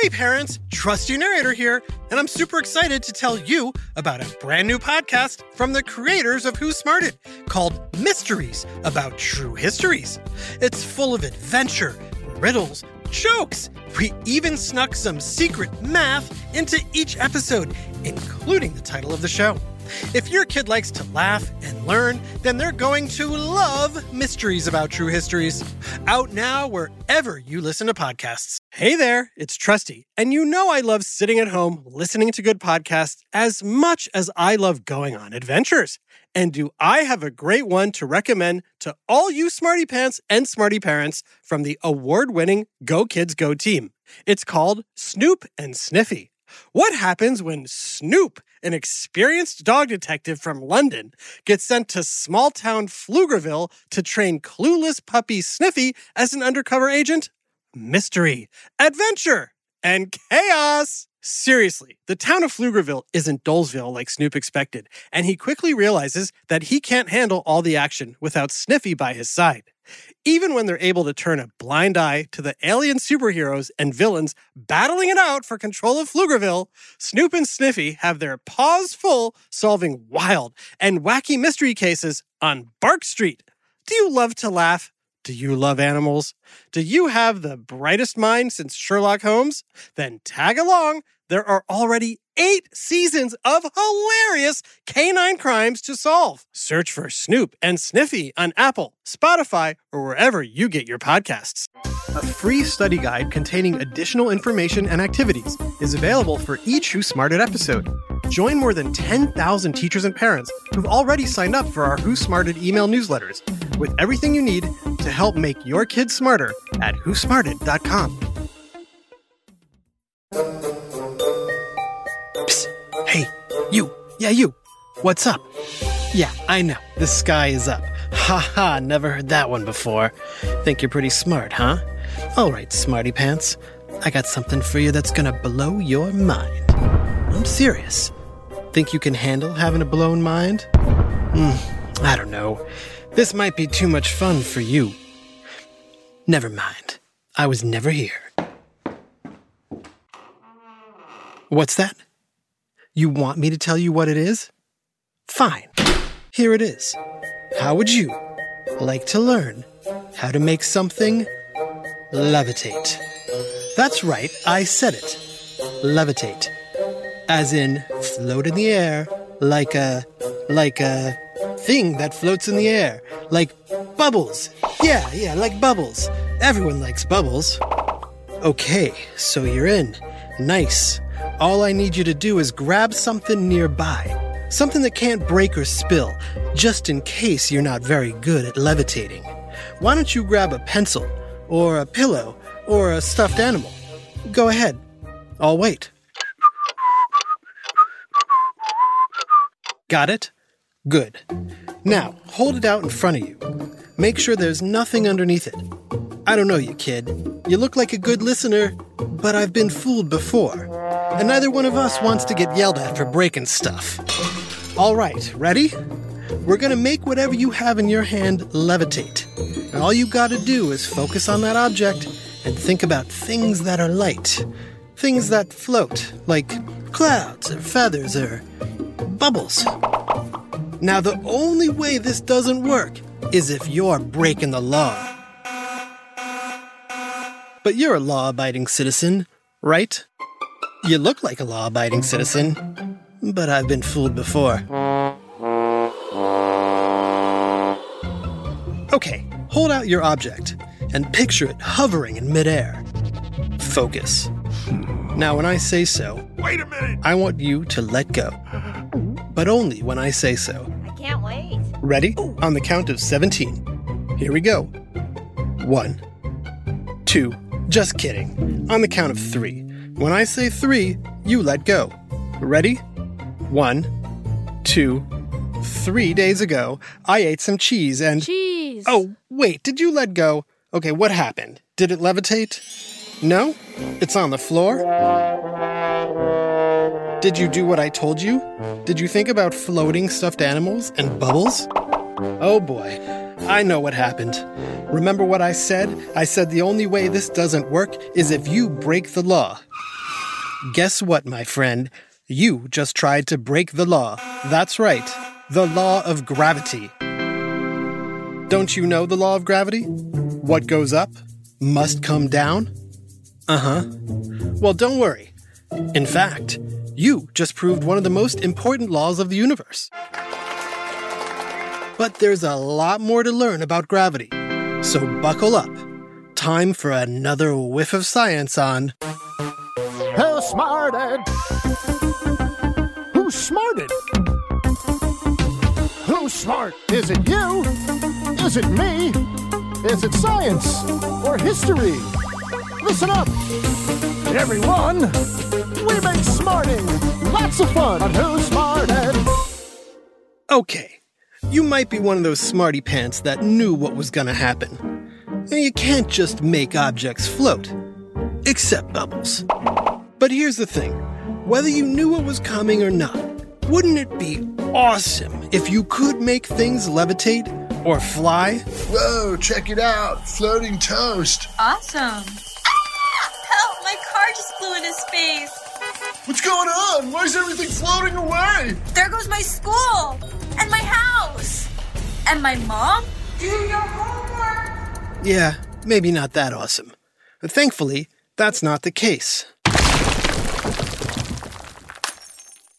Hey parents, Trusty Narrator here, and I'm super excited to tell you about a brand new podcast from the creators of Who Smarted called Mysteries About True Histories. It's full of adventure, riddles, jokes. We even snuck some secret math into each episode, including the title of the show. If your kid likes to laugh and learn, then they're going to love Mysteries About True Histories. Out now wherever you listen to podcasts. Hey there, it's Trusty, and you know I love sitting at home listening to good podcasts as much as I love going on adventures. And do I have a great one to recommend to all you smarty pants and smarty parents from the award winning Go Kids Go team? It's called Snoop and Sniffy. What happens when Snoop, an experienced dog detective from London, gets sent to small town Pflugerville to train clueless puppy Sniffy as an undercover agent? Mystery, adventure, and chaos! Seriously, the town of Pflugerville isn't Dolesville like Snoop expected, and he quickly realizes that he can't handle all the action without Sniffy by his side. Even when they're able to turn a blind eye to the alien superheroes and villains battling it out for control of Pflugerville, Snoop and Sniffy have their paws full solving wild and wacky mystery cases on Bark Street. Do you love to laugh? Do you love animals? Do you have the brightest mind since Sherlock Holmes? Then tag along. There are already eight seasons of hilarious canine crimes to solve. Search for Snoop and Sniffy on Apple, Spotify, or wherever you get your podcasts. A free study guide containing additional information and activities is available for each Who Smarted episode. Join more than 10,000 teachers and parents who've already signed up for our Who Smarted email newsletters with everything you need to help make your kids smarter at whosmarted.com. Psst. Hey, you. Yeah, you. What's up? Yeah, I know. The sky is up. Ha ha, never heard that one before. Think you're pretty smart, huh? All right, smarty pants. I got something for you that's gonna blow your mind. I'm serious. Think you can handle having a blown mind? Hmm, I don't know. This might be too much fun for you. Never mind. I was never here. What's that? You want me to tell you what it is? Fine. Here it is. How would you like to learn how to make something levitate? That's right, I said it. Levitate. As in float in the air like a like a thing that floats in the air, like bubbles. Yeah, yeah, like bubbles. Everyone likes bubbles. Okay, so you're in. Nice. All I need you to do is grab something nearby. Something that can't break or spill, just in case you're not very good at levitating. Why don't you grab a pencil, or a pillow, or a stuffed animal? Go ahead. I'll wait. Got it? Good. Now, hold it out in front of you. Make sure there's nothing underneath it. I don't know you, kid. You look like a good listener, but I've been fooled before. And neither one of us wants to get yelled at for breaking stuff. All right, ready? We're gonna make whatever you have in your hand levitate. And all you gotta do is focus on that object and think about things that are light. Things that float, like clouds or feathers or bubbles. Now, the only way this doesn't work is if you're breaking the law. But you're a law abiding citizen, right? You look like a law abiding citizen, but I've been fooled before. Okay, hold out your object and picture it hovering in midair. Focus. Now, when I say so, Wait a minute! I want you to let go. But only when I say so. I can't wait. Ready? On the count of 17. Here we go. One, two, just kidding. On the count of three. When I say three, you let go. Ready? One, two, three days ago, I ate some cheese and. Cheese. Oh, wait, did you let go? Okay, what happened? Did it levitate? No? It's on the floor? Did you do what I told you? Did you think about floating stuffed animals and bubbles? Oh boy, I know what happened. Remember what I said? I said the only way this doesn't work is if you break the law. Guess what, my friend? You just tried to break the law. That's right, the law of gravity. Don't you know the law of gravity? What goes up must come down? Uh huh. Well, don't worry. In fact, you just proved one of the most important laws of the universe. But there's a lot more to learn about gravity. So buckle up. Time for another whiff of science on Who smarted? Who smarted? Who's smart? Is it you? Is it me? Is it science or history? Listen up, everyone. We make smarting lots of fun on Who Smarted. Okay, you might be one of those smarty pants that knew what was gonna happen. You can't just make objects float, except bubbles. But here's the thing whether you knew what was coming or not, wouldn't it be awesome if you could make things levitate or fly? Whoa, check it out. Floating toast. Awesome. Help! My car just flew into space. What's going on? Why is everything floating away? There goes my school and my house and my mom. Do your homework. Yeah, maybe not that awesome. But thankfully, that's not the case.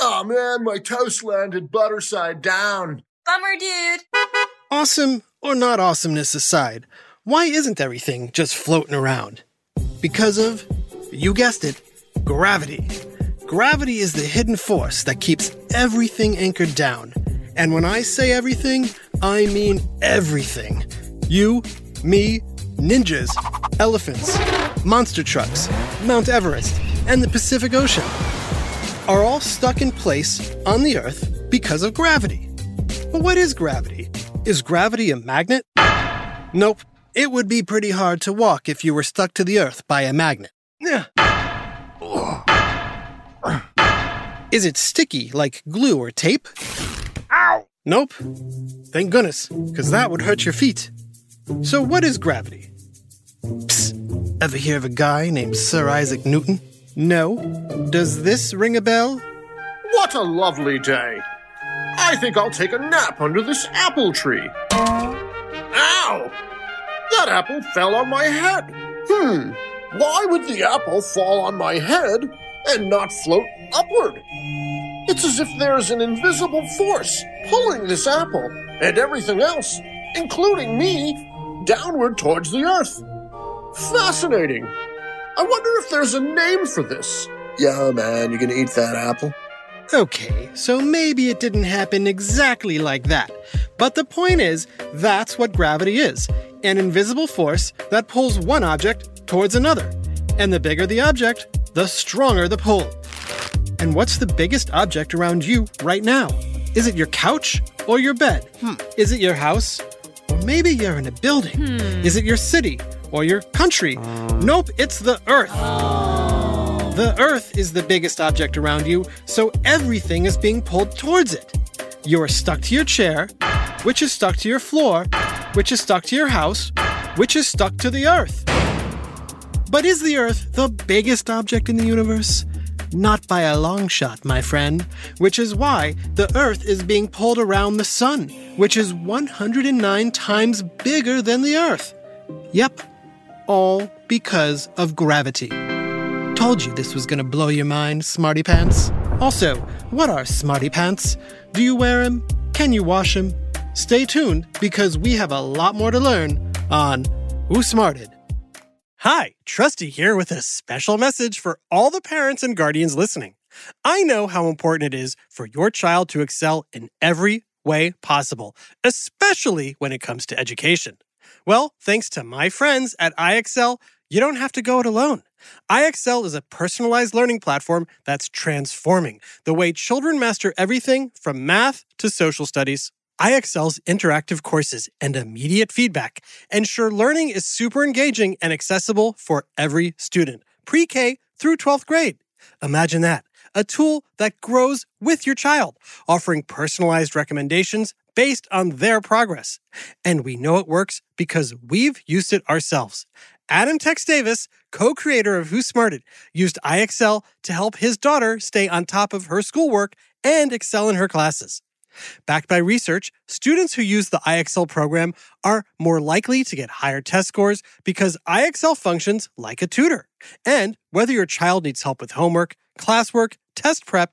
Oh man, my toast landed butter side down. Bummer, dude. Awesome or not awesomeness aside, why isn't everything just floating around? Because of, you guessed it, gravity. Gravity is the hidden force that keeps everything anchored down. And when I say everything, I mean everything. You, me, ninjas, elephants, monster trucks, Mount Everest, and the Pacific Ocean are all stuck in place on the Earth because of gravity. But what is gravity? Is gravity a magnet? Nope. It would be pretty hard to walk if you were stuck to the Earth by a magnet. Yeah. Is it sticky like glue or tape? Ow! Nope. Thank goodness, because that would hurt your feet. So, what is gravity? Psst. Ever hear of a guy named Sir Isaac Newton? No? Does this ring a bell? What a lovely day. I think I'll take a nap under this apple tree. Ow! That apple fell on my head. Hmm. Why would the apple fall on my head and not float upward? It's as if there's an invisible force pulling this apple and everything else, including me, downward towards the earth. Fascinating. I wonder if there's a name for this. Yeah, man, you gonna eat that apple? Okay, so maybe it didn't happen exactly like that. But the point is, that's what gravity is an invisible force that pulls one object towards another. And the bigger the object, the stronger the pull. And what's the biggest object around you right now? Is it your couch or your bed? Hmm. Is it your house? Or maybe you're in a building. Is it your city or your country? Nope, it's the Earth. The Earth is the biggest object around you, so everything is being pulled towards it. You're stuck to your chair, which is stuck to your floor, which is stuck to your house, which is stuck to the Earth. But is the Earth the biggest object in the universe? Not by a long shot, my friend, which is why the Earth is being pulled around the Sun, which is 109 times bigger than the Earth. Yep, all because of gravity. Told you this was gonna blow your mind, Smarty Pants. Also, what are Smarty Pants? Do you wear them? Can you wash them? Stay tuned because we have a lot more to learn on Who Smarted. Hi, Trusty here with a special message for all the parents and guardians listening. I know how important it is for your child to excel in every way possible, especially when it comes to education. Well, thanks to my friends at IXL, you don't have to go it alone. IXL is a personalized learning platform that's transforming the way children master everything from math to social studies. IXL's interactive courses and immediate feedback ensure learning is super engaging and accessible for every student, pre K through 12th grade. Imagine that a tool that grows with your child, offering personalized recommendations based on their progress. And we know it works because we've used it ourselves. Adam Tex Davis, co creator of Who Smarted, used IXL to help his daughter stay on top of her schoolwork and excel in her classes. Backed by research, students who use the IXL program are more likely to get higher test scores because IXL functions like a tutor. And whether your child needs help with homework, classwork, test prep,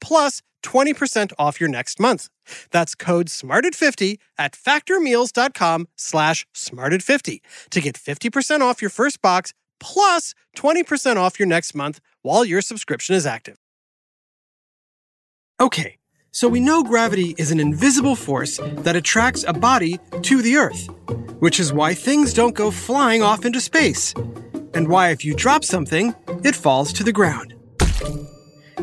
plus 20% off your next month. That's code SMARTED50 at factormeals.com slash SMARTED50 to get 50% off your first box plus 20% off your next month while your subscription is active. Okay, so we know gravity is an invisible force that attracts a body to the Earth, which is why things don't go flying off into space, and why if you drop something, it falls to the ground.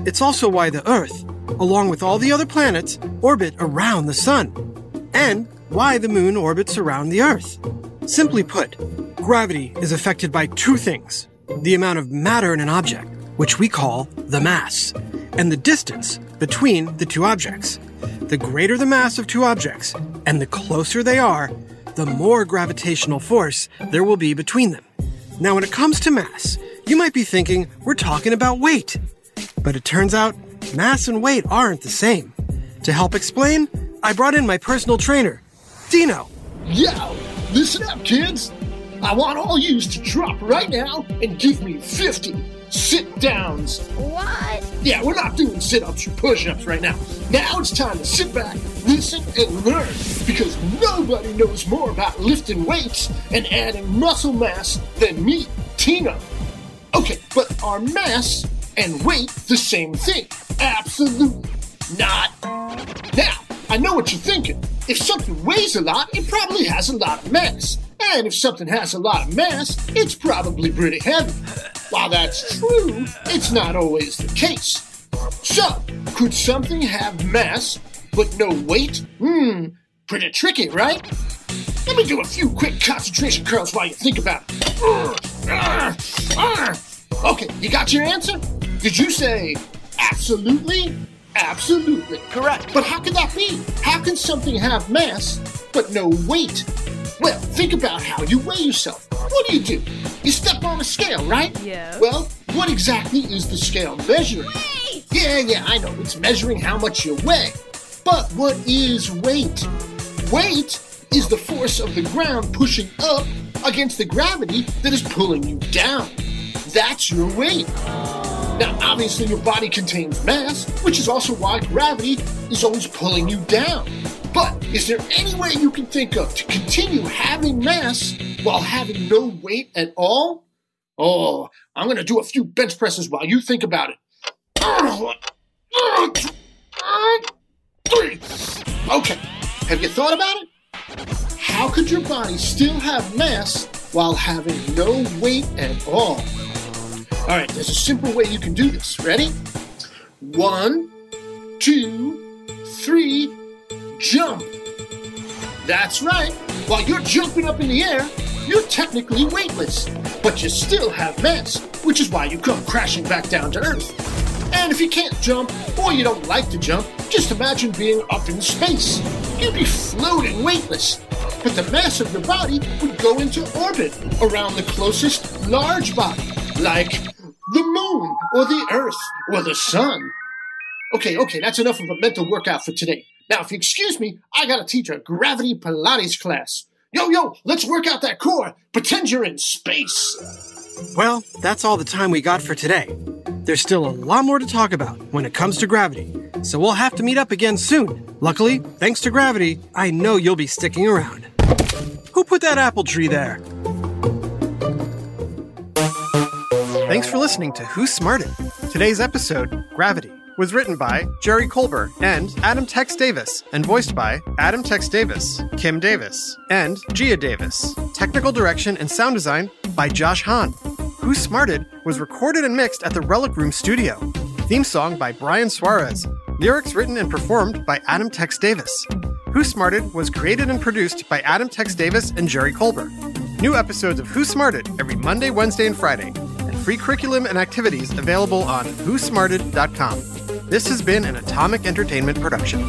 It's also why the Earth, along with all the other planets, orbit around the Sun, and why the Moon orbits around the Earth. Simply put, gravity is affected by two things the amount of matter in an object, which we call the mass, and the distance between the two objects. The greater the mass of two objects, and the closer they are, the more gravitational force there will be between them. Now, when it comes to mass, you might be thinking we're talking about weight. But it turns out mass and weight aren't the same. To help explain, I brought in my personal trainer, Dino. Yo, listen up, kids. I want all yous to drop right now and give me 50 sit downs. What? Yeah, we're not doing sit ups or push ups right now. Now it's time to sit back, listen, and learn because nobody knows more about lifting weights and adding muscle mass than me, Tina. Okay, but are mass and weight the same thing? Absolutely not. Now, I know what you're thinking. If something weighs a lot, it probably has a lot of mass. And if something has a lot of mass, it's probably pretty heavy. While that's true, it's not always the case. So, could something have mass but no weight? Hmm, pretty tricky, right? Let me do a few quick concentration curls while you think about it. Okay, you got your answer? Did you say absolutely? Absolutely. Correct. But how can that be? How can something have mass but no weight? Well, think about how you weigh yourself. What do you do? You step on a scale, right? Yeah. Well, what exactly is the scale measuring? Wait! Yeah, yeah, I know. It's measuring how much you weigh. But what is weight? Weight is the force of the ground pushing up against the gravity that is pulling you down. That's your weight. Obviously, your body contains mass, which is also why gravity is always pulling you down. But is there any way you can think of to continue having mass while having no weight at all? Oh, I'm going to do a few bench presses while you think about it. Okay, have you thought about it? How could your body still have mass while having no weight at all? All right, there's a simple way you can do this. Ready? One, two, three, jump. That's right. While you're jumping up in the air, you're technically weightless, but you still have mass, which is why you come crashing back down to Earth. And if you can't jump, or you don't like to jump, just imagine being up in space. You'd be floating weightless, but the mass of your body would go into orbit around the closest large body, like the moon, or the earth, or the sun. Okay, okay, that's enough of a mental workout for today. Now, if you excuse me, I gotta teach a gravity Pilates class. Yo, yo, let's work out that core. Pretend you're in space. Well, that's all the time we got for today. There's still a lot more to talk about when it comes to gravity, so we'll have to meet up again soon. Luckily, thanks to gravity, I know you'll be sticking around. Who put that apple tree there? Thanks for listening to Who Smarted. Today's episode, Gravity, was written by Jerry Colbert and Adam Tex Davis, and voiced by Adam Tex Davis, Kim Davis, and Gia Davis. Technical direction and sound design by Josh Hahn. Who Smarted was recorded and mixed at the Relic Room Studio. Theme song by Brian Suarez. Lyrics written and performed by Adam Tex Davis. Who Smarted was created and produced by Adam Tex Davis and Jerry Colbert. New episodes of Who Smarted every Monday, Wednesday, and Friday, free curriculum and activities available on whosmarted.com. This has been an Atomic Entertainment production.